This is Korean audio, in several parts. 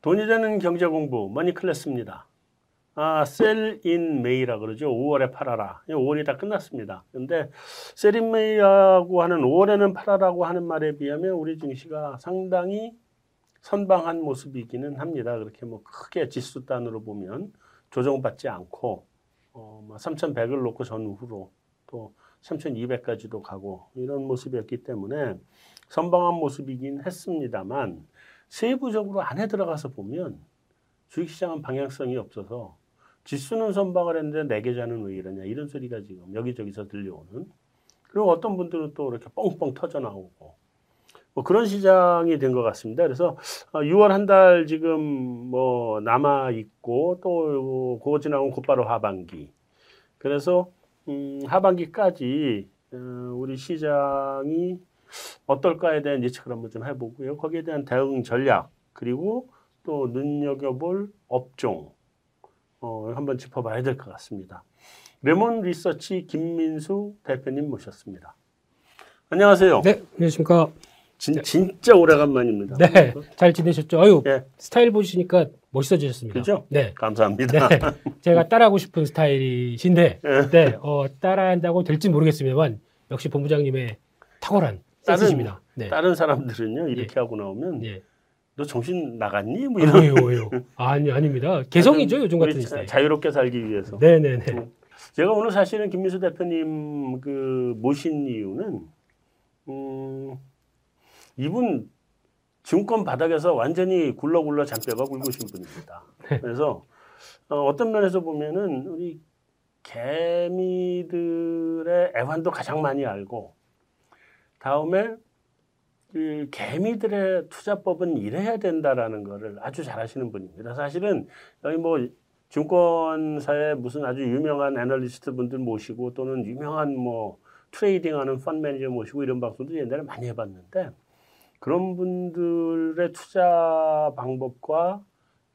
돈이 되는 경제 공부 머니 클래스입니다. 아, Sell in May라 그러죠. 5월에 팔아라. 5월이 다 끝났습니다. 근데 Sell in May라고 하는 5월에는 팔아라고 하는 말에 비하면 우리 증시가 상당히 선방한 모습이기는 합니다. 그렇게 뭐 크게 지수 단으로 보면 조정받지 않고 어, 뭐 3,100을 놓고 전후로 또 3,200까지도 가고 이런 모습이었기 때문에 선방한 모습이긴 했습니다만 세부적으로 안에 들어가서 보면 주식시장은 방향성이 없어서 지수는 선방을 했는데 내 계좌는 왜 이러냐 이런 소리가 지금 여기저기서 들려오는 그리고 어떤 분들은 또 이렇게 뻥뻥 터져 나오고 뭐 그런 시장이 된 것 같습니다. 그래서 6월 어, 한달 지금 뭐 남아 있고 또 그거 지나면 곧바로 하반기. 그래서 음 하반기까지 어, 우리 시장이 어떨까에 대한 예측을 한번 좀 해보고요. 거기에 대한 대응 전략 그리고 또 눈여겨볼 업종 어, 한번 짚어봐야 될 것 같습니다. 레몬 리서치 김민수 대표님 모셨습니다. 안녕하세요. 네, 안녕하십니까. 진, 진짜 오래간만입니다. 네, 잘 지내셨죠? 아유, 네. 스타일 보시니까 멋있어지셨습니다. 그죠? 네. 감사합니다. 네, 제가 따라하고 싶은 스타일이신데, 네, 네 어, 따라한다고 될지 모르겠습니다만, 역시 본부장님의 탁월한 센스입니다. 네. 다른 사람들은요, 이렇게 예. 하고 나오면, 예. 너 정신 나갔니? 뭐 이런. 왜요, 왜요? 아니, 아닙니다. 개성이죠, 요즘 같은 스타일. 자유롭게 살기 위해서. 네네네. 음. 제가 오늘 사실은 김민수 대표님 그 모신 이유는, 음, 이분 증권 바닥에서 완전히 굴러굴러 잔뼈가 굵으신 분입니다. 네. 그래서 어, 떤 면에서 보면은 우리 개미들의 애환도 가장 많이 알고 다음에 그 개미들의 투자법은 이래야 된다라는 거를 아주 잘하시는 분입니다. 사실은 여기 뭐 증권사에 무슨 아주 유명한 애널리스트 분들 모시고 또는 유명한 뭐 트레이딩하는 펀 매니저 모시고 이런 방송도 옛날에 많이 해봤는데 그런 분들의 투자 방법과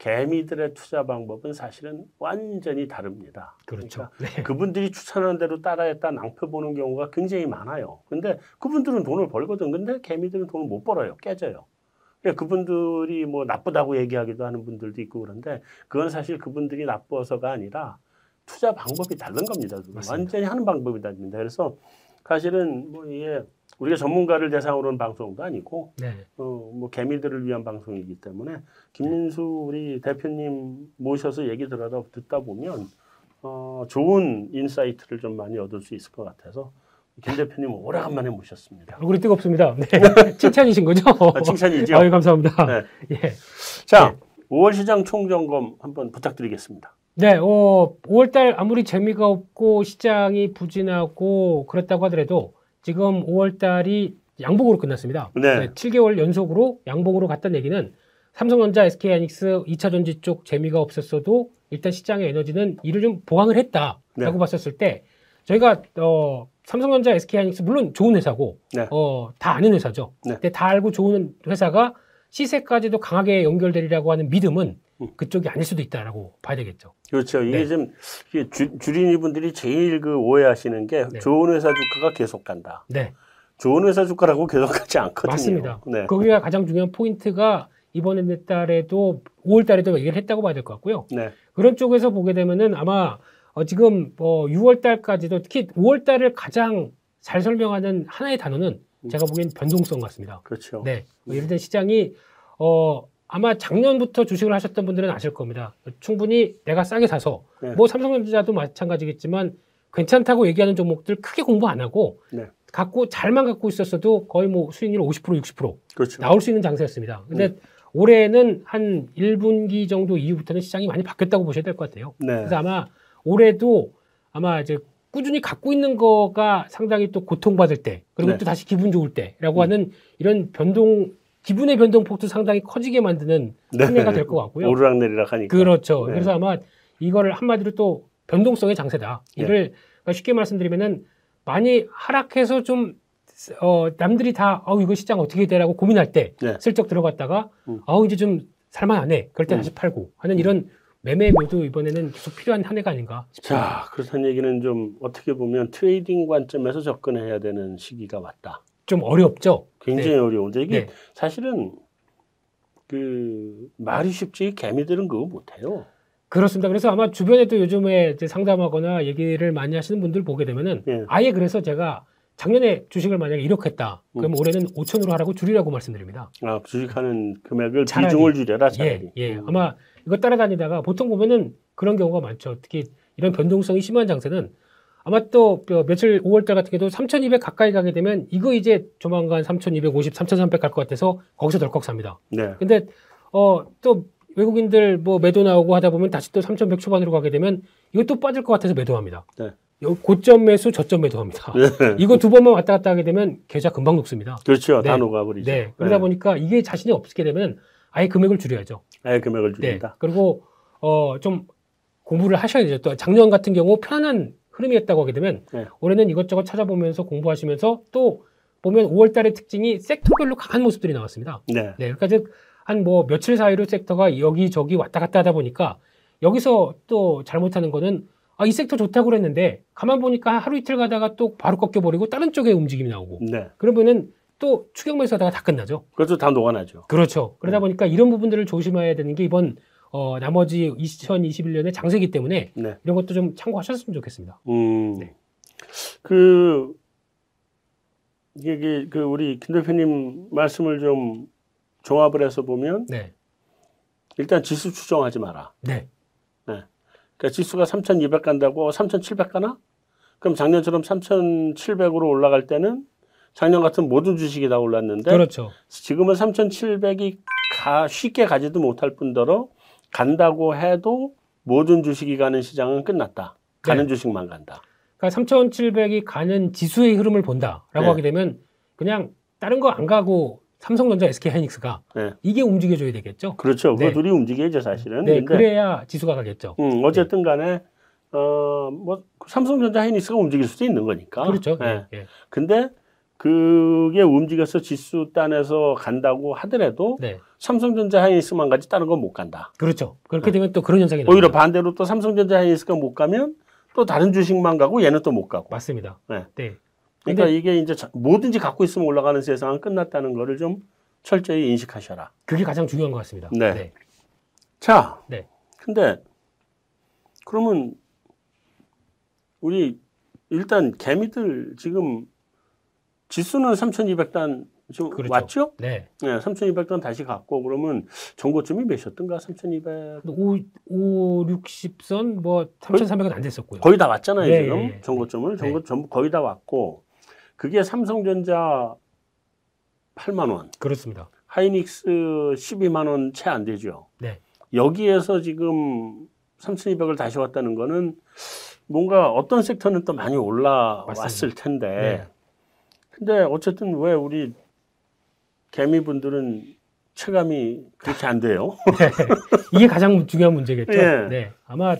개미들의 투자 방법은 사실은 완전히 다릅니다. 그렇죠. 그러니까 네. 그분들이 추천하는 대로 따라했다 낭패 보는 경우가 굉장히 많아요. 근데 그분들은 돈을 벌거든. 근데 개미들은 돈을 못 벌어요. 깨져요. 그러니까 그분들이 뭐 나쁘다고 얘기하기도 하는 분들도 있고 그런데 그건 사실 그분들이 나빠서가 아니라 투자 방법이 다른 겁니다. 완전히 하는 방법이 다릅니다. 그래서 사실은 뭐 이게 우리가 전문가를 대상으로 한 방송도 아니고 네. 어, 뭐 개미들을 위한 방송이기 때문에 김민수 우리 대표님 모셔서 얘기 들어다 듣다 보면 어, 좋은 insight를 좀 많이 얻을 수 있을 것 같아서 김 대표님 오래간만에 모셨습니다. 얼굴이 뜨겁습니다. 네. 칭찬이신 거죠? 아, 칭찬이죠. 아유, 감사합니다. 네. 예. 자, 네. 5월 시장 총점검 한번 부탁드리겠습니다. 네, 어, 5월달 아무리 재미가 없고 시장이 부진하고 그렇다고 하더라도 지금 5월 달이 양봉으로 끝났습니다. 네. 네, 7개월 연속으로 양봉으로 갔다는 얘기는 삼성전자, SK하이닉스, 2차 전지 쪽 재미가 없었어도 일단 시장의 에너지는 이를 좀 보강을 했다라고 네. 봤었을 때 저희가 어 삼성전자, SK하이닉스 물론 좋은 회사고 네. 어다 아는 회사죠. 네. 근데 다 알고 좋은 회사가 시세까지도 강하게 연결되리라고 하는 믿음은 음. 그쪽이 아닐 수도 있다라고 봐야 되겠죠. 그렇죠. 이게 네. 좀 주, 주린이 분들이 제일 그 오해하시는 게 네. 좋은 회사 주가가 계속 간다. 네. 좋은 회사 주가라고 계속 가지 않거든요. 맞습니다. 네. 거기가 가장 중요한 포인트가 이번에 달에도 5월 달에도 얘기를 했다고 봐야 될 것 같고요. 네. 그런 쪽에서 보게 되면은 아마 어 지금 어 6월 달까지도 특히 5월 달을 가장 잘 설명하는 하나의 단어는 음. 제가 보기엔 변동성 같습니다. 그렇죠. 네. 뭐 예를 들어 시장이 어 아마 작년부터 주식을 하셨던 분들은 아실 겁니다. 충분히 내가 싸게 사서 네. 뭐 삼성전자도 마찬가지겠지만 괜찮다고 얘기하는 종목들 크게 공부 안 하고 네. 갖고 잘만 갖고 있었어도 거의 뭐 수익률 50% 60% 그렇죠. 나올 수 있는 장세였습니다. 근데 네. 올해는 한 1분기 정도 이후부터는 시장이 많이 바뀌었다고 보셔야 될 것 같아요. 네. 그래서 아마 올해도 아마 이제 꾸준히 갖고 있는 거가 상당히 또 고통받을 때 그리고 네. 또 다시 기분 좋을 때라고 음. 하는 이런 변동 기분의 변동폭도 상당히 커지게 만드는 네. 한 해가 될 것 같고요. 오르락내리락 하니까. 그렇죠. 네. 그래서 아마 이거를 한마디로 또 변동성의 장세다. 네. 이를 그러니까 쉽게 말씀드리면은 많이 하락해서 좀 어, 남들이 다, 어, 이거 시장 어떻게 되려고 고민할 때 네. 슬쩍 들어갔다가, 음. 어, 이제 좀 살만하네. 그럴 때 음. 다시 팔고 하는 이런 매매 모드 이번에는 계속 필요한 한 해가 아닌가 싶습니다. 자, 그렇다는 얘기는 좀 어떻게 보면 trading 관점에서 접근해야 되는 시기가 왔다. 좀 어렵죠. 굉장히 네. 어려운데 이게 네. 사실은 그 말이 쉽지 개미들은 그거 못해요. 그렇습니다. 그래서 아마 주변에도 요즘에 상담하거나 얘기를 많이 하시는 분들 보게 되면은 예. 아예 그래서 제가 작년에 주식을 만약에 이렇게 했다. 그럼 음. 올해는 5천으로 하라고 줄이라고 말씀드립니다. 아, 주식하는 금액을 차라리. 비중을 줄여라 차라리. 예, 예. 음. 아마 이거 따라다니다가 보통 보면은 그런 경우가 많죠. 특히 이런 변동성이 심한 장세는 아마 또 어, 며칠 5월달 같은 경우도 3,200 가까이 가게 되면 이거 이제 조만간 3,250, 3,300 갈 것 같아서 거기서 덜컥 삽니다. 네. 근데 어 또 외국인들 뭐 매도 나오고 하다 보면 다시 또 3,100 초반으로 가게 되면 이것도 빠질 것 같아서 매도합니다. 네. 요 고점 매수, 저점 매도합니다. 네. 이거 두 번만 왔다 갔다 하게 되면 계좌 금방 녹습니다. 그렇죠. 네. 다 녹아버리죠. 네. 그러다 보니까 이게 자신이 없게 되면 아예 금액을 줄여야죠. 아예 금액을 네. 줄인다. 그리고 어 좀 공부를 하셔야 되죠. 또 작년 같은 경우 편안한 흐름이었다고 하게 되면 네. 올해는 이것저것 찾아보면서 공부하시면서 또 보면 5월 달의 특징이 섹터별로 강한 모습들이 나왔습니다. 네. 네, 그러니까 즉 한 뭐 며칠 사이로 섹터가 여기저기 왔다 갔다 하다 보니까 여기서 또 잘못하는 거는 아, 이 섹터 좋다고 그랬는데 가만 보니까 하루 이틀 가다가 또 바로 꺾여버리고 다른 쪽에 움직임이 나오고 네. 그러면은 또 추격 매수하다가 다 끝나죠. 그것도 다 녹아나죠. 그렇죠. 그러다 네. 보니까 이런 부분들을 조심해야 되는 게 이번 어, 나머지 2021년의 장세기 때문에 네. 이런 것도 좀 참고하셨으면 좋겠습니다. 음. 네. 그 이게 그 우리 김 대표님 말씀을 좀 종합을 해서 보면 네, 일단 지수 추정하지 마라. 네, 그러니까 지수가 3,200 간다고 3,700 가나? 그럼 작년처럼 3,700으로 올라갈 때는 작년 같은 모든 주식이 다 올랐는데 그렇죠. 지금은 3,700이 가, 쉽게 가지도 못할 뿐더러 간다고 해도 모든 주식이 가는 시장은 끝났다. 가는 주식만 간다. 그러니까 3,700이 가는 지수의 흐름을 본다라고 네. 하게 되면 그냥 다른 거 안 가고 삼성전자, SK하이닉스가 네. 이게 움직여줘야 되겠죠. 그렇죠. 그 네. 둘이 움직여야죠, 사실은. 네, 그래야 지수가 가겠죠. 음, 어쨌든 간에 어, 뭐 삼성전자 하이닉스가 움직일 수도 있는 거니까. 그렇죠. 네. 근데 그게 움직여서 지수 단에서 간다고 하더라도 네, 삼성전자 하이닉스만 가지 다른 건 못 간다. 그렇죠. 그렇게 되면 또 그런 현상이 네. 오히려 나옵니다. 반대로 또 삼성전자 하이닉스가 못 가면 또 다른 주식만 가고 얘는 또 못 가고. 맞습니다. 네. 네. 그러니까 이게 이제 자- 뭐든지 갖고 있으면 올라가는 세상은 끝났다는 거를 좀 철저히 인식하셔라. 그게 가장 중요한 것 같습니다. 네. 자, 네. 근데 그러면 우리 일단 개미들 지금 지수는 3,200단 지금 그렇죠. 왔죠? 네. 네, 3,200단 다시 갔고 그러면 정고점이 몇이었던가? 3,200 5, 5, 60선 뭐 3,300은 안 됐었고요. 거의 다 왔잖아요 네, 지금 네, 네. 정고점을 네. 정고 전부 거의 다 왔고 그게 삼성전자 8만 원, 그렇습니다. 하이닉스 12만 원 채 안 되죠. 네. 여기에서 지금 3,200을 다시 왔다는 거는 뭔가 어떤 섹터는 또 많이 올라왔을 맞습니다. 텐데. 네. 근데 어쨌든 왜 우리 개미분들은 체감이 그렇게 안 돼요? 이게 가장 중요한 문제겠죠. 예. 네. 아마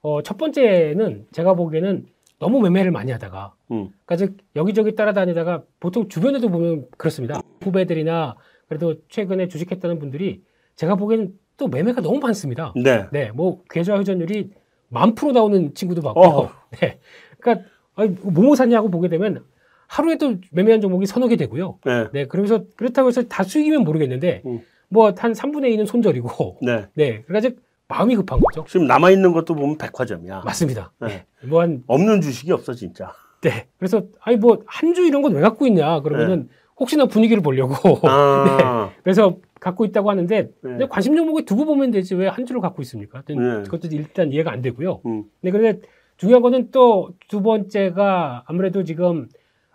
어, 첫 번째는 제가 보기에는 너무 매매를 많이 하다가 음. 그러니까 즉 여기저기 따라다니다가 보통 주변에도 보면 그렇습니다. 후배들이나 그래도 최근에 주식했다는 분들이 제가 보기에는 또 매매가 너무 많습니다. 네. 네, 뭐 계좌 회전율이 만 프로 나오는 친구도 봤고, 어허. 네, 그러니까 아니, 뭐뭐 샀냐고 보게 되면 하루에도 매매한 종목이 서너 개 되고요. 네. 네, 그러면서 그렇다고 해서 다 수익이면 모르겠는데 음. 뭐한 3분의 2는 손절이고, 네. 네, 그러니까 즉 마음이 급한 거죠. 지금 남아 있는 것도 보면 백화점이야. 맞습니다. 네. 뭐 한, 없는 주식이 없어 진짜. 네, 그래서 아니 뭐 한 주 이런 건 왜 갖고 있냐 그러면은 혹시나 분위기를 보려고, 네. 아. 그래서 갖고 있다고 하는데 네. 관심 종목에 두고 보면 되지 왜 한 주를 갖고 있습니까? 네. 그것도 일단 이해가 안 되고요. 음. 네, 그런데 중요한 거는 또 두 번째가 아무래도 지금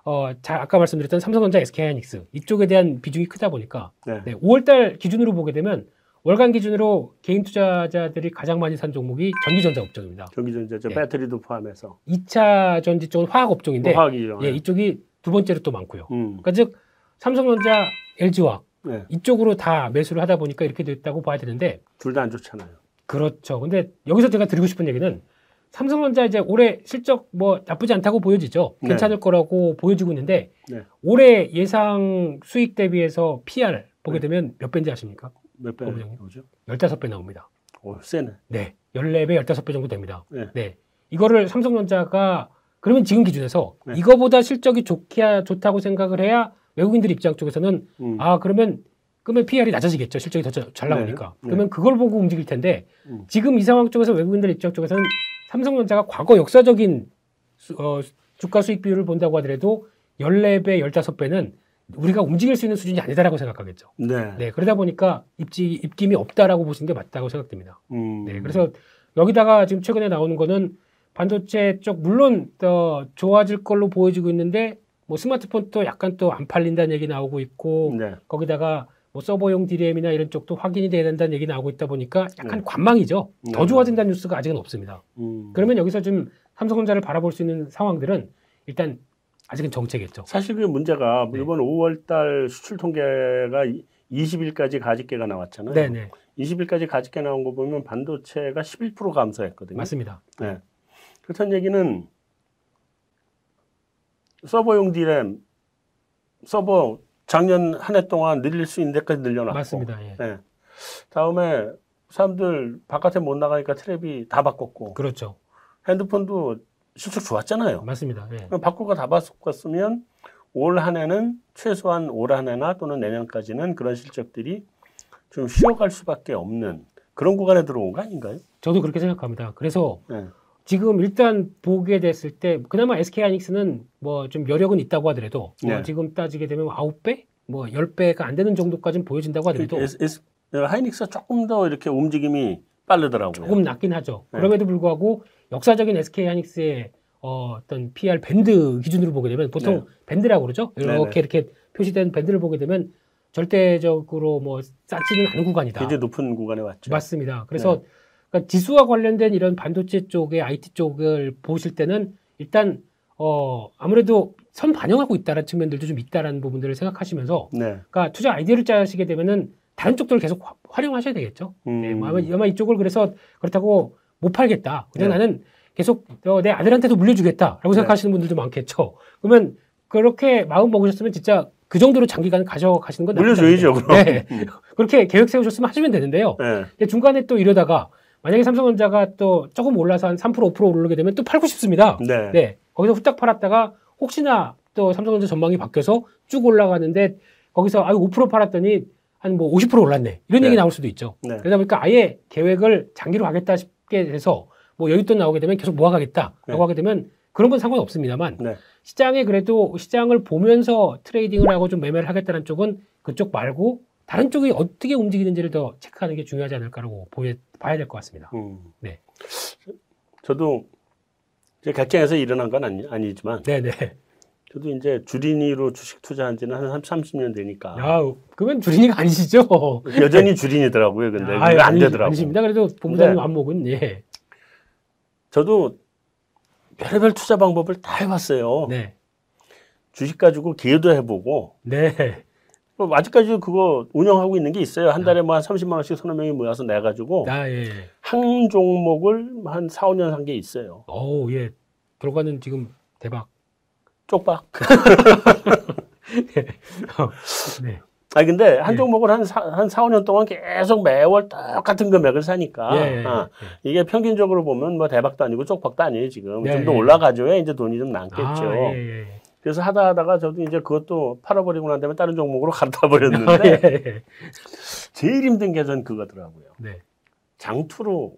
어, 자, 아까 말씀드렸던 삼성전자, SK하이닉스 이쪽에 대한 비중이 크다 보니까 네. 네, 5월달 기준으로 보게 되면 월간 기준으로 개인 투자자들이 가장 많이 산 종목이 전기전자 업종입니다. 전기전자 저 예. 배터리도 포함해서 2차 전지 쪽은 화학 업종인데 뭐 화학이죠. 예, 이쪽이 두 번째로 또 많고요. 음. 그러니까 즉 삼성전자, LG화학 네. 이쪽으로 다 매수를 하다 보니까 이렇게 됐다고 봐야 되는데 둘 다 안 좋잖아요. 그렇죠. 근데 여기서 제가 드리고 싶은 얘기는 삼성전자 이제 올해 실적 뭐 나쁘지 않다고 보여지죠. 네. 괜찮을 거라고 보여지고 있는데 네. 올해 예상 수익 대비해서 PR 보게 네. 되면 몇 배인지 아십니까? 몇 배. 나오죠? 15배 나옵니다. 오, 세네. 네. 14배, 15배 정도 됩니다. 네. 이거를 삼성전자가 그러면 지금 기준에서 네. 이거보다 실적이 좋게 좋다고 생각을 해야 외국인들 입장 쪽에서는 음. 아 그러면 그러면 PR이 낮아지겠죠. 실적이 더잘 네. 나오니까. 네. 그러면 그걸 보고 움직일 텐데 음. 지금 이 상황 쪽에서 외국인들 입장 쪽에서는 삼성전자가 과거 역사적인 수- 어, 주가 수익 비율을 본다고 하더라도 14배, 15배는 우리가 움직일 수 있는 수준이 아니다라고 생각하겠죠. 네. 네, 그러다 보니까 입지, 입김이 없다라고 보시는 게 맞다고 생각됩니다. 음. 네, 그래서 여기다가 지금 최근에 나오는 거는 반도체 쪽 물론 더 좋아질 걸로 보여지고 있는데 뭐 스마트폰도 약간 또 안 팔린다는 얘기 나오고 있고 네. 거기다가 뭐 서버용 DRAM이나 이런 쪽도 확인이 돼야 된다는 얘기 나오고 있다 보니까 약간 네. 관망이죠. 더 네. 좋아진다는 뉴스가 아직은 없습니다. 음. 그러면 여기서 좀 삼성전자를 바라볼 수 있는 상황들은 일단 아직은 정체겠죠. 사실 그 문제가 네. 이번 5월달 수출 통계가 20일까지 가집계가 나왔잖아요. 네네 20일까지 가집계 나온 거 보면 반도체가 11% 감소했거든요. 맞습니다. 네. 그렇다는 얘기는 서버용 디램 서버 작년 한 해 동안 늘릴 수 있는 데까지 늘려놨고 맞습니다. 예. 네. 다음에 사람들 바깥에 못 나가니까 트랩이 다 바꿨고 그렇죠. 핸드폰도 실적 좋았잖아요. 맞습니다. 예. 거다 바꿨으면 올 한 해는 최소한 올 한 해나 또는 내년까지는 그런 실적들이 좀 쉬어갈 수밖에 없는 그런 구간에 들어온 거 아닌가요? 저도 그렇게 생각합니다. 그래서 네. 지금 일단 보게 됐을 때 그나마 SK 하이닉스는 뭐 좀 여력은 있다고 하더라도 뭐 네. 지금 따지게 되면 9배, 뭐 10배가 안 되는 정도까지는 보여진다고 하더라도 S, S, 하이닉스가 조금 더 이렇게 움직임이 빠르더라고요. 조금 낮긴 하죠. 네. 그럼에도 불구하고 역사적인 SK 하이닉스의 어, 어떤 PR 밴드 기준으로 보게 되면 보통 네. 밴드라고 그러죠. 이렇게 네네. 이렇게 표시된 밴드를 보게 되면 절대적으로 뭐 쌓지는 않은 구간이다. 굉장히 높은 구간에 왔죠. 맞습니다. 그래서 그러니까 지수와 관련된 이런 반도체 쪽의 IT 쪽을 보실 때는 일단 어 아무래도 선 반영하고 있다는 측면들도 좀 있다라는 부분들을 생각하시면서 네. 그러니까 투자 아이디어를 짜시게 되면은 다른 쪽들을 계속 화- 활용하셔야 되겠죠. 음. 네, 뭐 아마, 아마 이쪽을 그래서 그렇다고 못 팔겠다. 그냥 네. 나는 계속 어, 내 아들한테도 물려주겠다라고 네. 생각하시는 분들도 많겠죠. 그러면 그렇게 마음 먹으셨으면 진짜 그 정도로 장기간 가져가시는 건 물려줘야죠. 그럼. 네. 음. 그렇게 계획 세우셨으면 하시면 되는데요. 네. 중간에 또 이러다가 만약에 삼성전자가 또 조금 올라서 한 3% 5% 오르게 되면 또 팔고 싶습니다. 네. 네. 거기서 후딱 팔았다가 혹시나 또 삼성전자 전망이 바뀌어서 쭉 올라가는데 거기서 아유 5% 팔았더니 한 뭐 50% 올랐네. 이런 네. 얘기 나올 수도 있죠. 네. 그러다 보니까 아예 계획을 장기로 가겠다 싶게 돼서 뭐 여윳돈 나오게 되면 계속 모아가겠다라고 네. 하게 되면 그런 건 상관없습니다만 네. 시장에 그래도 시장을 보면서 트레이딩을 하고 좀 매매를 하겠다는 쪽은 그쪽 말고 다른 쪽이 어떻게 움직이는지를 더 체크하는 게 중요하지 않을까라고 보여, 봐야 될 것 같습니다. 음. 네. 저도 이제 객장에서 일어난 건 아니, 아니 지만 네네. 저도 이제 주린이로 주식 투자한 지는 한 30 년 되니까 야, 그러면 주린이가 아니시죠? 여전히 주린이더라고요. 근데 아, 안 되더라고요. 아니십니다. 그래도 본부장님 네. 안목은 예. 저도 별의별 투자 방법을 다 해봤어요. 네. 주식 가지고 기회도 해보고 네. 뭐 아직까지 그거 운영하고 있는 게 있어요. 한 달에 뭐 한 30만 원씩 서너 명이 모여서 내 가지고 아, 예. 한 종목을 한 4, 5년 한게 있어요. 어우, 예. 들어가는 지금 대박. 쪽박. 네. 아니 근데 한 예. 종목을 한, 사, 한 4, 5년 동안 계속 매월 똑같은 금액을 사니까 예, 예, 아, 예. 이게 평균적으로 보면 뭐 대박도 아니고 쪽박도 아니에요 지금 네, 좀더 예. 올라가줘야 이제 돈이 좀 남겠죠. 아, 예, 예. 그래서 하다 하다가 저도 이제 그것도 팔아버리고 난 다음에 다른 종목으로 갈아타 버렸는데 아, 예, 예. 제일 힘든 게 전 그거더라고요. 네. 장투로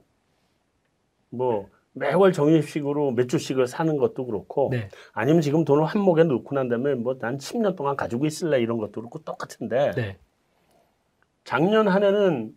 뭐 매월 정액식으로 몇 주씩을 사는 것도 그렇고 네. 아니면 지금 돈을 한 목에 넣고 난 다음에 뭐 난 10년 동안 가지고 있을래 이런 것도 그렇고 똑같은데 네. 작년 한 해는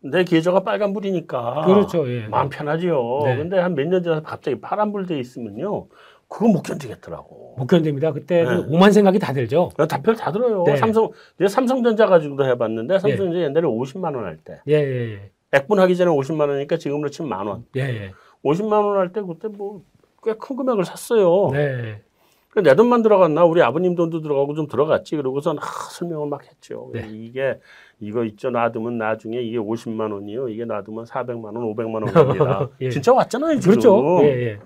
내 계좌가 빨간불이니까 그렇죠. 예. 마음 편하지요. 네. 근데 한 몇년 전에 갑자기 파란불 돼 있으면요. 그거 못 견디겠더라고. 못 견딥니다. 그때는 네. 오만 생각이 다 들죠. 답변 다 들어요. 네. 삼성, 내가 삼성전자 가지고도 해봤는데 삼성전자 옛날에 50만 원 할 때. 예, 예, 예. 액분하기 전에 50만 원이니까 지금으로 치면 만 원. 예, 예. 50만 원 할 때 그때 뭐 꽤 큰 금액을 샀어요. 네. 그내 돈만 들어갔나 우리 아버님 돈도 들어가고 좀 들어갔지. 그러고선 아, 설명을 막 했죠. 네. 이게 이거 있죠. 놔두면 나중에 이게 50만 원이요. 이게 놔두면 400만 원, 500만 원 갑니다. 예. 진짜 왔잖아요. 지금. 그렇죠. 예, 예.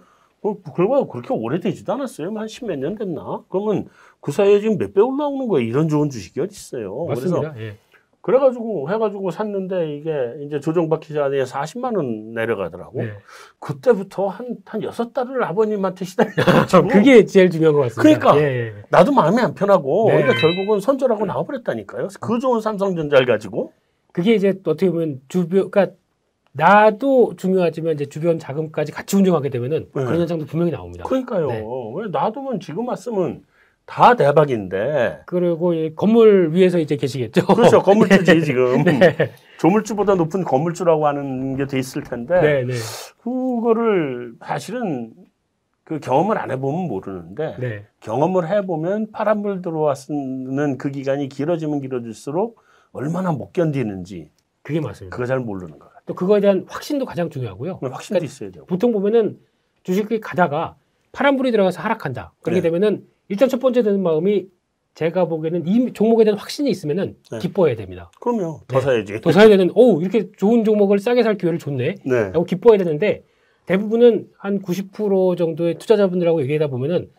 어, 결과가 그렇게 오래되지도 않았어요. 한 십몇 년 됐나? 그러면 그 사이에 지금 몇 배 올라오는 거예요. 이런 좋은 주식이 어디 있어요. 그래서 맞습니다. 예. 그래가지고 해가지고 샀는데 이게 이제 조정받기 전에 40만 원 내려가더라고. 네. 그때부터 한, 한 여섯 달을 아버님한테 시달려가지고. 그게 제일 중요한 것 같습니다. 그러니까. 예, 예. 나도 마음이 안 편하고. 네. 그러니까 결국은 손절하고 나와버렸다니까요. 그 좋은 삼성전자를 가지고. 그게 이제 어떻게 보면 주변, 그러니까 나도 중요하지만 이제 주변 자금까지 같이 운영하게 되면은 네. 그런 현상도 분명히 나옵니다. 그러니까요. 네. 왜 놔두면 지금 왔으면 다 대박인데. 그리고 이 건물 위에서 이제 계시겠죠. 그렇죠. 건물주지, 지금. 네. 조물주보다 높은 건물주라고 하는 게 돼 있을 텐데. 네, 네. 그거를 사실은 그 경험을 안 해보면 모르는데 네. 경험을 해보면 파란불 들어왔는 그 기간이 길어지면 길어질수록 얼마나 못 견디는지 그게 맞습니다. 그거 잘 모르는 것 같아요. 또 그거에 대한 확신도 가장 중요하고요. 확신도 있어야 되고. 보통 보면은 주식이 가다가 파란불이 들어가서 하락한다. 그렇게 네. 되면은 일단 첫 번째 드는 마음이 제가 보기에는 이 종목에 대한 확신이 있으면은 네. 기뻐해야 됩니다. 그럼요. 더 네. 사야지. 더 사야 되는, 오, 이렇게 좋은 종목을 싸게 살 기회를 줬네. 네. 라고 기뻐해야 되는데 대부분은 한 90% 정도의 투자자분들하고 얘기하다 보면은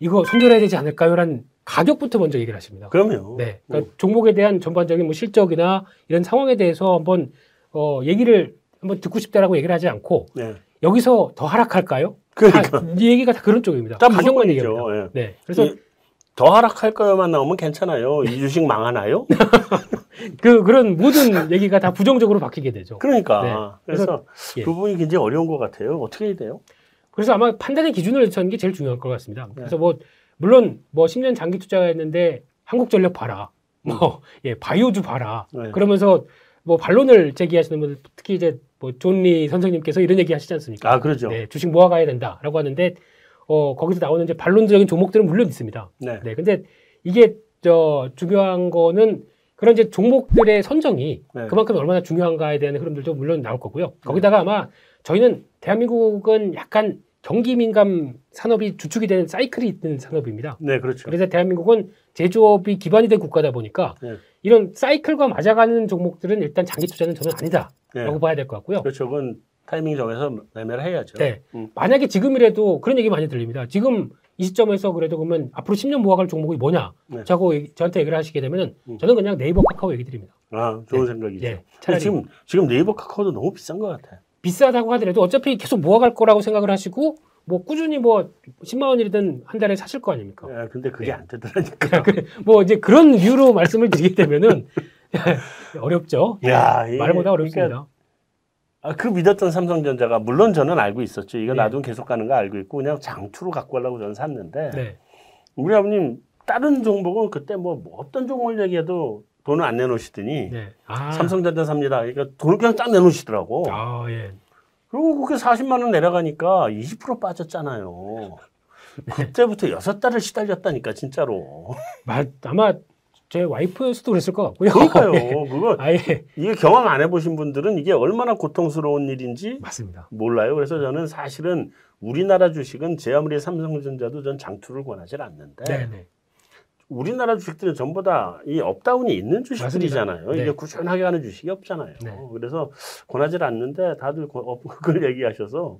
이거 손절해야 되지 않을까요?라는 가격부터 먼저 얘기를 하십니다. 그럼요. 네. 그러니까 종목에 대한 전반적인 뭐 실적이나 이런 상황에 대해서 한번 어, 얘기를 한번 듣고 싶다라고 얘기를 하지 않고 네. 여기서 더 하락할까요? 그러니까. 다, 이 얘기가 다 그런 쪽입니다. 다 가격만. 얘기합니다. 예. 네. 그래서 이- 더 하락할까요만 나오면 괜찮아요. 이 주식 망하나요? 그 그런 모든 얘기가 다 부정적으로 바뀌게 되죠. 그러니까. 네. 그래서 예. 그 부분이 굉장히 어려운 것 같아요. 어떻게 해야 돼요? 그래서 아마 판단의 기준을 찾는 게 제일 중요할 것 같습니다. 네. 그래서 뭐 물론 뭐 10년 장기 투자했는데 한국전력 봐라, 뭐 예, 바이오주 봐라. 네. 그러면서 뭐 반론을 제기하시는 분들 특히 이제 뭐 존리 선생님께서 이런 얘기 하시지 않습니까? 아, 그러죠. 네, 주식 모아가야 된다라고 하는데 어 거기서 나오는 이제 반론적인 종목들은 물론 있습니다. 네. 네, 근데 이게 저 중요한 거는 그런 이제 종목들의 선정이 네. 그만큼 얼마나 중요한가에 대한 흐름들도 물론 나올 거고요. 거기다가 아마 저희는 대한민국은 약간 경기 민감 산업이 주축이 되는 사이클이 있는 산업입니다. 네, 그렇죠. 그래서 대한민국은 제조업이 기반이 된 국가다 보니까 네. 이런 사이클과 맞아가는 종목들은 일단 장기 투자는 저는 아니다라고 네. 봐야 될 것 같고요. 그렇죠. 그건 타이밍 정해서 매매를 해야죠. 네. 음. 만약에 지금이라도 그런 얘기 많이 들립니다. 지금 이 시점에서 그래도 그러면 앞으로 10년 모아갈 종목이 뭐냐? 네. 자고 저한테 얘기를 하시게 되면은 음. 저는 그냥 네이버 카카오 얘기 드립니다. 아, 좋은 네. 생각이죠. 네. 차라리 지금 지금 네이버 카카오도 너무 비싼 것 같아. 비싸다고 하더라도 어차피 계속 모아갈 거라고 생각을 하시고 뭐 꾸준히 뭐 10만 원이든 한 달에 사실 거 아닙니까? 예, 근데 그게 네. 안 되더라니까. 뭐 이제 그런 이유로 말씀을 드리게 되면은 어렵죠. 야, 이게 말보다 그러니까 어렵습니다. 아, 그 믿었던 삼성전자가 물론 저는 알고 있었죠. 이거 네. 놔두면 계속 가는 거 알고 있고 그냥 장투로 갖고 가려고 저는 샀는데 네. 우리 아버님 다른 종목은 그때 뭐, 뭐 어떤 종목을 얘기해도 돈을 안 내놓으시더니 네. 아. 삼성전자 삽니다. 그러니까 돈을 그냥 딱 내놓으시더라고. 아, 예. 그리고 그게 40만 원 내려가니까 20% 빠졌잖아요. 그때부터 여섯 달을 시달렸다니까 진짜로. 마- 아마 제 와이프였어도 그랬을 것 같고요. 그러니까요. 예. 그거 아예 이게 경험 안 해보신 분들은 이게 얼마나 고통스러운 일인지 맞습니다. 몰라요. 그래서 저는 사실은 우리나라 주식은 제 아무리 삼성전자도 전 장투를 권하지 않는데 네, 네. 우리나라 주식들은 전부 다 이 up down이 있는 주식들이잖아요. 네. 이게 꾸준하게 가는 주식이 없잖아요. 네. 그래서 권하지 않는데 다들 그- 그걸 얘기하셔서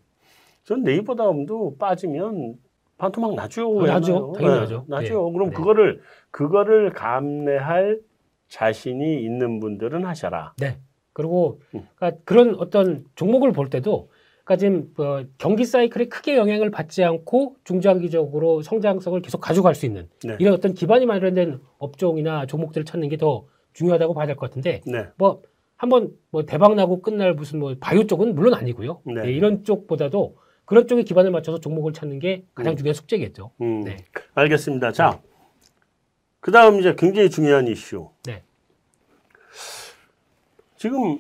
전 네이버 다음도 빠지면 반토막 나죠. 어, 나죠. 당연히 네, 나죠. 나죠. 네. 그럼 네. 그거를 그거를 감내할 자신이 있는 분들은 하셔라. 네. 그리고 음. 그러니까 그런 어떤 종목을 볼 때도 지금 어, 경기 사이클에 크게 영향을 받지 않고 중장기적으로 성장성을 계속 가져갈 수 있는 네. 이런 어떤 기반이 마련된 업종이나 종목들을 찾는 게 더 중요하다고 봐야 될 것 같은데 네. 뭐 한번 뭐 대박 나고 끝날 무슨 뭐 바이오 쪽은 물론 아니고요. 네. 네, 이런 쪽보다도 그런 쪽에 기반을 맞춰서 종목을 찾는 게 가장 음. 중요한 숙제겠죠. 음, 네. 알겠습니다. 자, 그 다음 이제 굉장히 중요한 이슈. 네. 지금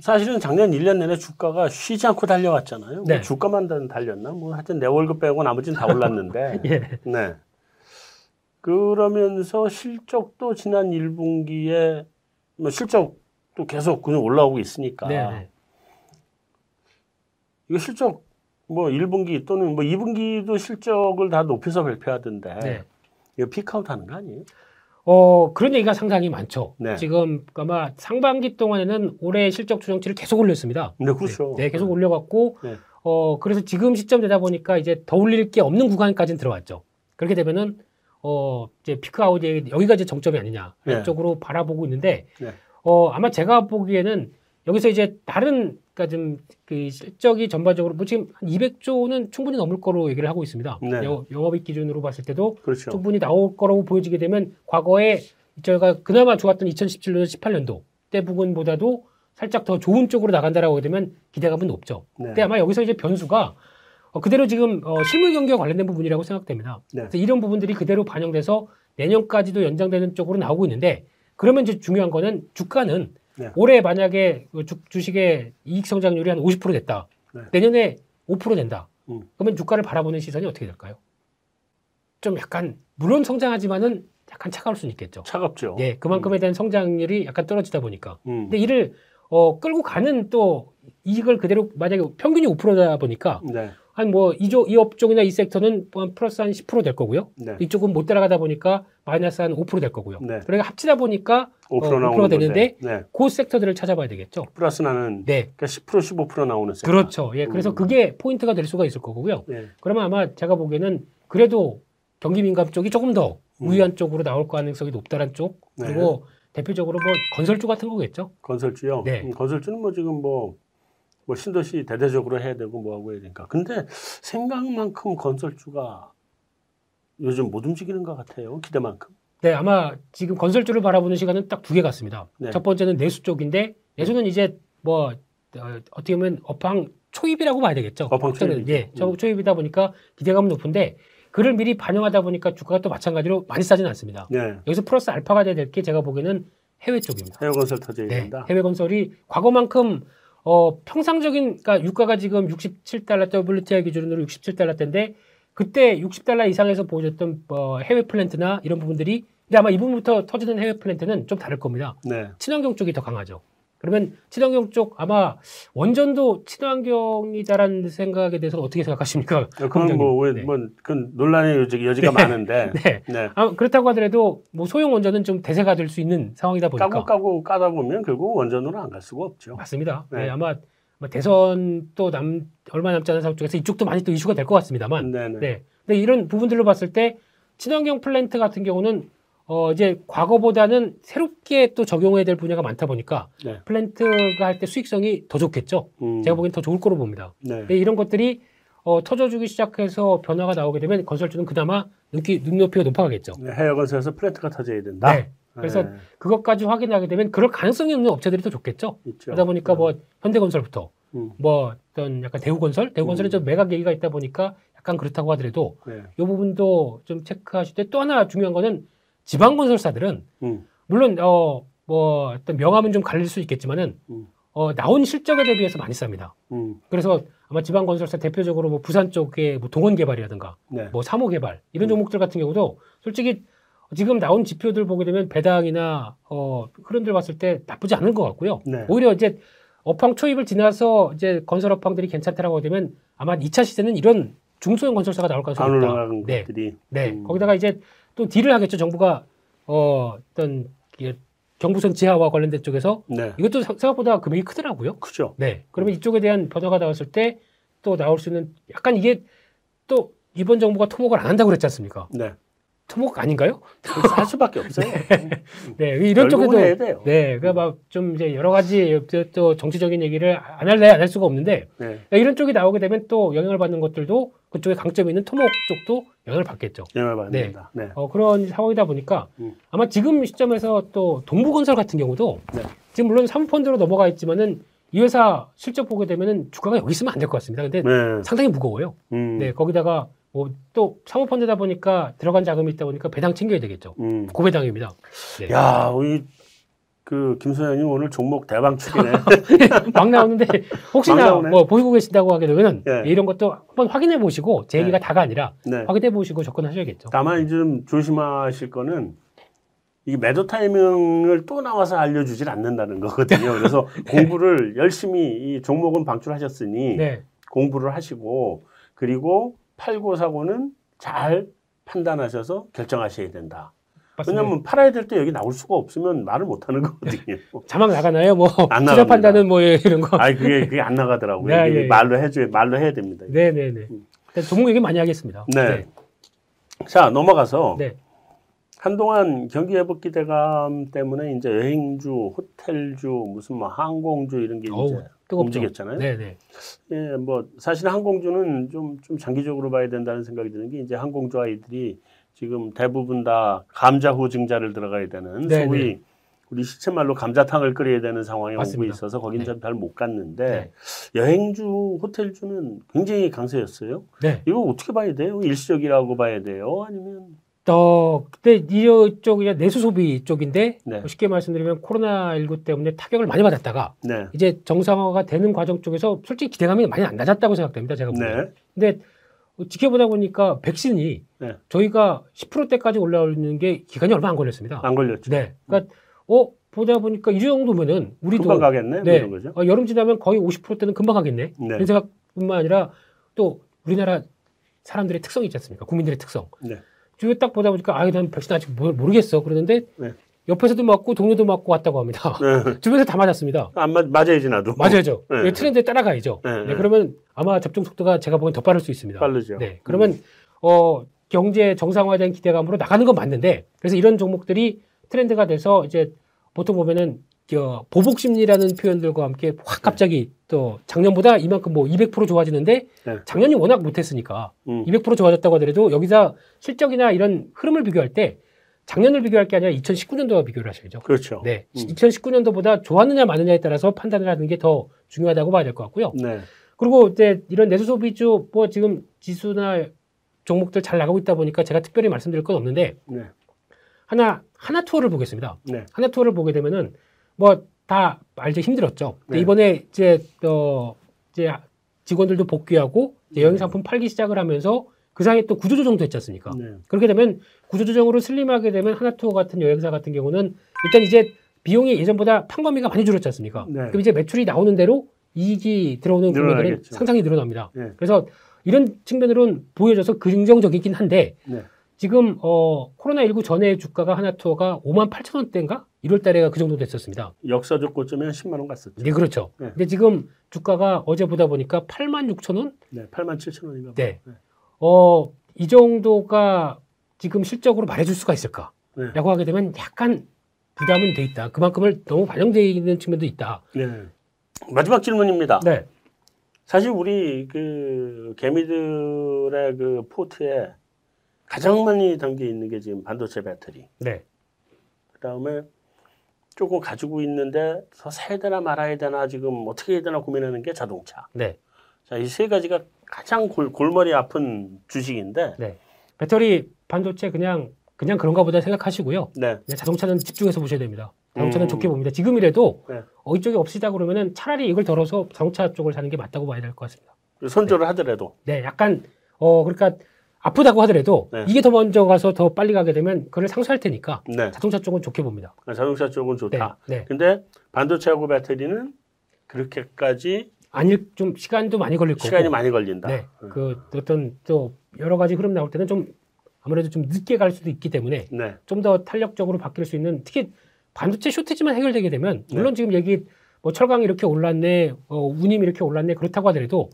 사실은 작년 1년 내내 주가가 쉬지 않고 달려왔잖아요. 뭐 네. 주가만 다 달렸나? 뭐 하여튼 내 월급 빼고 나머지는 다 올랐는데. 예. 네. 그러면서 실적도 지난 1분기에 뭐 실적도 계속 그냥 올라오고 있으니까. 네, 네. 이거 실적 뭐 1분기 또는 뭐 2분기도 실적을 다 높여서 발표하던데. 네. 이거 피크아웃 하는 거 아니에요? 어, 그런 얘기가 상당히 많죠. 네. 지금 아마 상반기 동안에는 올해 실적 추정치를 계속 올렸습니다. 네, 그렇죠. 네, 계속 올려갖고, 네. 어, 그래서 지금 시점 되다 보니까 이제 더 올릴 게 없는 구간까지는 들어왔죠. 그렇게 되면은, 어 이제 피크 아웃이 여기가 이제 정점이 아니냐 네. 쪽으로 바라보고 있는데 네. 어 아마 제가 보기에는 여기서 이제 다른 그러니까 좀 그 실적이 전반적으로 뭐 지금 한 200조는 충분히 넘을 거로 얘기를 하고 있습니다. 네. 영- 영업이익 기준으로 봤을 때도 그렇죠. 충분히 나올 거라고 보여지게 되면 과거에 저희가 그나마 좋았던 2017년, 18년도 때 부분보다도 살짝 더 좋은 쪽으로 나간다라고 하게 되면 기대감은 높죠. 네. 근데 아마 여기서 이제 변수가 어, 그대로 지금 어, 실물 경기와 관련된 부분이라고 생각됩니다. 네. 그래서 이런 부분들이 그대로 반영돼서 내년까지도 연장되는 쪽으로 나오고 있는데 그러면 이제 중요한 거는 주가는 네. 올해 만약에 그 주, 주식의 이익 성장률이 한 50% 됐다. 네. 내년에 5% 된다. 음. 그러면 주가를 바라보는 시선이 어떻게 될까요? 좀 약간 물론 성장하지만은 약간 차가울 수는 있겠죠. 차갑죠. 예, 그만큼에 대한 성장률이 약간 떨어지다 보니까. 음. 근데 이를 어, 끌고 가는 또 이익을 그대로 만약에 평균이 5%다 보니까 네. 한 뭐 이쪽 이 업종이나 이 섹터는 한 플러스 한 10%될 거고요. 네. 이쪽은 못 따라가다 보니까 마이너스 한 5%될 거고요. 네. 그러니까 합치다 보니까 5% 어, 나오는 5%가 되는데. 네. 그 섹터들을 찾아봐야 되겠죠. 플러스 나는 네. 그러니까 10% 15% 나오는 셈. 그렇죠. 예. 그래서 음. 그게 포인트가 될 수가 있을 거고요. 네. 그러면 아마 제가 보기에는 그래도 경기 민감 쪽이 조금 더 음. 우위한 쪽으로 나올 가능성이 높다는 쪽 네. 그리고 대표적으로 뭐 건설주 같은 거겠죠. 건설주요. 네. 음, 건설주는 뭐 지금 뭐, 뭐 신도시 대대적으로 해야 되고 뭐 하고 해야 되니까. 근데 생각만큼 건설주가 요즘 못 움직이는 것 같아요. 기대만큼. 네, 아마 지금 건설주를 바라보는 시간은 딱 두 개 같습니다. 네. 첫 번째는 내수 쪽인데 내수는 이제 뭐 어, 떻게 보면 업황 초입이라고 봐야 되겠죠. 업황 초입이죠. 예, 초, 음. 초입이다 보니까 기대감은 높은데 그를 미리 반영하다 보니까 주가가 또 마찬가지로 많이 싸지는 않습니다. 네. 여기서 플러스 알파가 돼야 될 게 제가 보기에는 해외 쪽입니다. 해외 건설 터져야 네, 된다. 해외 건설이 과거만큼 어, 평상적인 그러니까 유가가 지금 67달러 WTI 기준으로 67달러대인데 그때 60달러 이상에서 보여줬던 어, 해외 플랜트나 이런 부분들이 근데 아마 이 부분부터 터지는 해외 플랜트는 좀 다를 겁니다. 네. 친환경 쪽이 더 강하죠. 그러면 친환경 쪽 아마 원전도 친환경이다라는 생각에 대해서 어떻게 생각하십니까? 그건 뭐, 왜, 네. 뭐, 그건 논란의 여지가, 여지가 많은데. 네. 네. 아, 그렇다고 하더라도 뭐 소형 원전은 좀 대세가 될 수 있는 상황이다 보니까 까고 까고 까다 보면 결국 원전으로 안 갈 수가 없죠. 맞습니다. 네. 네, 아마 뭐 대선 또 남 얼마 남지 않은 상황 쪽에서 이쪽도 많이 또 이슈가 될 것 같습니다만, 네, 네. 네. 근데 이런 부분들로 봤을 때 친환경 플랜트 같은 경우는 어 이제 과거보다는 새롭게 또 적용해야 될 분야가 많다 보니까 네. 플랜트가 할 때 수익성이 더 좋겠죠. 음, 제가 보기엔 더 좋을 거로 봅니다. 네. 근데 이런 것들이 어, 터져주기 시작해서 변화가 나오게 되면 건설주는 그나마 눈기, 눈높이가 높아가겠죠. 네, 해외 건설에서 플랜트가 터져야 된다. 네. 그래서 네, 그것까지 확인하게 되면 그럴 가능성이 없는 업체들이 더 좋겠죠. 있죠. 그러다 보니까 뭐 현대건설부터 음, 뭐 어떤 약간 대우건설, 대우건설은 음. 좀 매각 얘기가 있다 보니까 약간 그렇다고 하더라도 네. 이 부분도 좀 체크하실 때 또 하나 중요한 거는 지방 건설사들은 음, 물론 어 뭐 어떤 명함은 좀 갈릴 수 있겠지만은 음. 어 나온 실적에 대비해서 많이 쌉니다. 음, 그래서 아마 지방 건설사 대표적으로 뭐 부산 쪽에 뭐 동원 개발이라든가 네. 뭐 사모 개발 이런 음. 종목들 같은 경우도 솔직히 지금 나온 지표들 보게 되면 배당이나 어 흐름들 봤을 때 나쁘지 않은 것 같고요. 네. 오히려 이제 업황 초입을 지나서 이제 건설 업황들이 괜찮다라고 하게 되면 아마 2차 시세는 이런 중소형 건설사가 나올 안 가능성이 있다. 네. 것들이. 네. 음, 거기다가 이제 또 딜을 하겠죠. 정부가 어 어떤 이 경부선 지하와 관련된 쪽에서 네. 이것도 사- 생각보다 금액이 크더라고요. 그죠. 네. 그러면 이쪽에 대한 변화가 나왔을 때 또 나올 수 있는 약간 이게 또 이번 정부가 토목을 안 한다고 그랬지 않습니까? 네. 토목 아닌가요? 할 수밖에 없어요. 네. 이런 결국은 쪽에도. 네. 그러니까 막 좀 이제 여러 가지 또 정치적인 얘기를 안 할래 안 할 수가 없는데 네. 그러니까 이런 쪽이 나오게 되면 또 영향을 받는 것들도 그쪽에 강점이 있는 토목 쪽도 영향을 받겠죠. 영향을 받는 네. 다 네. 어, 그런 상황이다 보니까 음. 아마 지금 시점에서 또 동부건설 같은 경우도 네. 지금 물론 사모펀드로 넘어가 있지만은 이 회사 실적 보게 되면은 주가가 여기 있으면 안 될 것 같습니다. 근데 네. 상당히 무거워요. 음, 네, 거기다가 뭐 또 사모펀드다 보니까 들어간 자금이 있다 보니까 배당 챙겨야 되겠죠. 음. 고배당입니다. 네. 야, 우리 그 김소연님 오늘 종목 대방출이네. 막 나오는데 막 혹시나. 뭐 보시고 계신다고 하게 되면 예. 이런 것도 한번 확인해 보시고 제 얘기가 다가 아니라 네. 확인해 보시고 접근하셔야겠죠. 다만 좀 조심하실 거는 이게 매도 타이밍을 또 나와서 알려주질 않는다는 거거든요. 그래서 공부를 열심히 이 종목은 방출하셨으니 네. 공부를 하시고 그리고 팔고 사고는 잘 판단하셔서 결정하셔야 된다. 맞습니다. 왜냐하면 팔아야 될 때 여기 나올 수가 없으면 말을 못 하는 거거든요. 자막 나가나요? 뭐 안 투자. 판단은 뭐 이런 거. 아니 그게 그게 안 나가더라고요. 네, 예, 예. 말로 해줘야 말로 해야 됩니다. 네네네. 음. 종목 얘기 많이 하겠습니다. 네. 자 넘어가서 네. 한동안 경기 회복 기대감 때문에 이제 여행주, 호텔주, 무슨 뭐 항공주 이런 게 어우, 이제 뜨겁죠. 움직였잖아요. 네네. 예, 뭐 사실 항공주는 좀, 좀 장기적으로 봐야 된다는 생각이 드는 게 이제 항공주 아이들이 지금 대부분 다 감자 후증자를 들어가야 되는 네, 소위 네. 우리 시체 말로 감자탕을 끓여야 되는 상황에 오고 맞습니다. 있어서 거긴 네. 잘못 갔는데 네. 여행주, 호텔주는 굉장히 강세였어요. 네. 이거 어떻게 봐야 돼요? 일시적이라고 봐야 돼요? 아니면 어, 그때 이쪽 이제 내수 소비 쪽인데 네. 쉽게 말씀드리면 코로나 19 때문에 타격을 많이 받았다가 네, 이제 정상화가 되는 과정 쪽에서 솔직히 기대감이 많이 안 낮았다고 생각됩니다. 제가 보기에. 네, 근데 지켜보다 보니까 백신이 네. 저희가 10%대까지 올라오는 게 기간이 얼마 안 걸렸습니다. 안 걸렸죠. 네. 그러니까 어 보다 보니까 이 정도면은 우리도 금방 가겠네, 네. 이런 거죠. 어, 여름 지나면 거의 50%대는 금방 가겠네. 네. 이런 생각뿐만 아니라 또 우리나라 사람들의 특성이 있지 않습니까? 국민들의 특성. 네. 주위에 딱 보다 보니까 아, 난 백신 아직 모- 모르겠어. 그러는데 네. 옆에서도 맞고 동료도 맞고 왔다고 합니다. 네. 주변에서 다 맞았습니다. 안 맞, 맞아야지 나도. 맞아야죠. 네. 이 트렌드에 따라가야죠. 네, 네, 네. 그러면 아마 접종 속도가 제가 보기엔 더 빠를 수 있습니다. 빠르죠. 네. 그러면 어 경제 정상화에 대한 기대감으로 나가는 건 맞는데 그래서 이런 종목들이 트렌드가 돼서 이제 보통 보면은 저 보복 심리라는 표현들과 함께 확 갑자기 또 작년보다 이만큼 뭐 200% 좋아지는데 네. 작년이 워낙 못했으니까 음. 200% 좋아졌다고 하더라도 여기서 실적이나 이런 흐름을 비교할 때 작년을 비교할 게 아니라 2019년도와 비교를 하셔야죠. 그렇죠. 네. 음. 2019년도보다 좋았느냐 마느냐에 따라서 판단을 하는 게 더 중요하다고 봐야 될 것 같고요. 네. 그리고 이제 이런 내수 소 비주 뭐 지금 지수나 종목들 잘 나가고 있다 보니까 제가 특별히 말씀드릴 건 없는데 네. 하나 하나 투어를 보겠습니다. 네. 하나 투어를 보게 되면은 뭐 다 알죠 힘들었죠. 근데 네. 이번에 이제 어 이제 직원들도 복귀하고 이제 여행 상품 팔기 시작을 하면서 그 사이에 또 구조조정도 했지 않습니까? 네. 그렇게 되면 구조조정으로 슬림하게 되면 하나투어 같은 여행사 같은 경우는 일단 이제 비용이 예전보다 판관비가 많이 줄었지 않습니까? 네. 그럼 이제 매출이 나오는 대로 이익이 들어오는 금액은 늘어나겠죠. 상당히 늘어납니다. 네. 그래서 이런 측면으로는 보여져서 긍정적이긴 한데 네. 지금 어 코로나19 전에 주가가 하나투어가 5만 8천 원대인가? 1월 달에가 그 정도 됐었습니다. 역사적 고점이 한 10만 원 갔었죠. 네, 그렇죠. 네. 근데 지금 주가가 어제 보다 보니까 8만 6천 원? 네. 8만 7천 원인가. 네. 봐요. 어, 이 정도가 지금 실적으로 말해줄 수가 있을까? 네. 라고 하게 되면 약간 부담은 돼 있다. 그만큼을 너무 반영되어 있는 측면도 있다. 네. 마지막 질문입니다. 네. 사실 우리 그 개미들의 그 포트에 가장 많이 담겨 있는 게 지금 반도체 배터리. 네. 그다음에 조금 가지고 있는데 더 사야 되나 말아야 되나 지금 어떻게 해야 되나 고민하는 게 자동차. 네. 자, 이 세 가지가 가장 골, 골머리 아픈 주식인데. 네. 배터리 반도체 그냥 그냥 그런가 보다 생각하시고요. 네. 자동차는 집중해서 보셔야 됩니다. 자동차는 음. 좋게 봅니다. 지금이라도 네. 어, 이쪽에 없으시다 그러면은 차라리 이걸 덜어서 자동차 쪽을 사는 게 맞다고 봐야 될 것 같습니다. 선조를 하더라도. 네, 약간 어 그러니까 아프다고 하더라도 네. 이게 더 먼저 가서 더 빨리 가게 되면 그걸 상쇄할 테니까 네. 자동차 쪽은 좋게 봅니다. 자동차 쪽은 네, 좋다. 네. 근데 반도체하고 배터리는 그렇게까지 아닐 좀 시간도 많이 걸릴 거고. 시간이 많이 걸린다. 네, 음. 그 어떤 또 여러 가지 흐름 나올 때는 좀 아무래도 좀 늦게 갈 수도 있기 때문에 네. 좀더 탄력적으로 바뀔 수 있는 특히 반도체 쇼트지만 해결되게 되면 네. 물론 지금 얘기 뭐 철강이 이렇게 올랐네, 어, 운임이 이렇게 올랐네 그렇다고 하더라도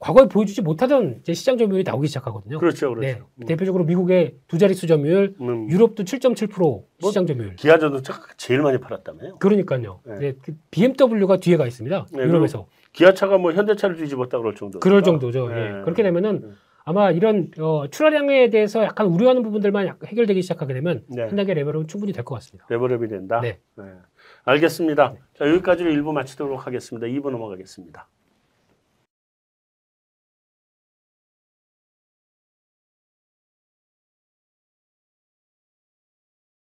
과거에 보여주지 못하던 이제 시장 점유율이 나오기 시작하거든요. 그렇죠, 그렇죠. 네, 음. 대표적으로 미국의 두 자릿수 점유율, 음, 유럽도 7.7% 시장 점유율. 기아 자동차가 제일 많이 팔았다며요. 그러니까요. 네. 네, 그 BMW가 뒤에 가 있습니다. 네, 유럽에서. 기아차가 뭐 현대차를 뒤집었다 그럴 정도. 그럴 정도죠. 네. 예. 그렇게 되면은 네. 아마 이런 어, 출하량에 대해서 약간 우려하는 부분들만 약- 해결되기 시작하게 되면 네. 한 단계 레벨은 충분히 될 것 같습니다. 레버업이 된다. 네. 알겠습니다. 자, 여기까지로 1부 마치도록 하겠습니다. 2부 넘어가겠습니다.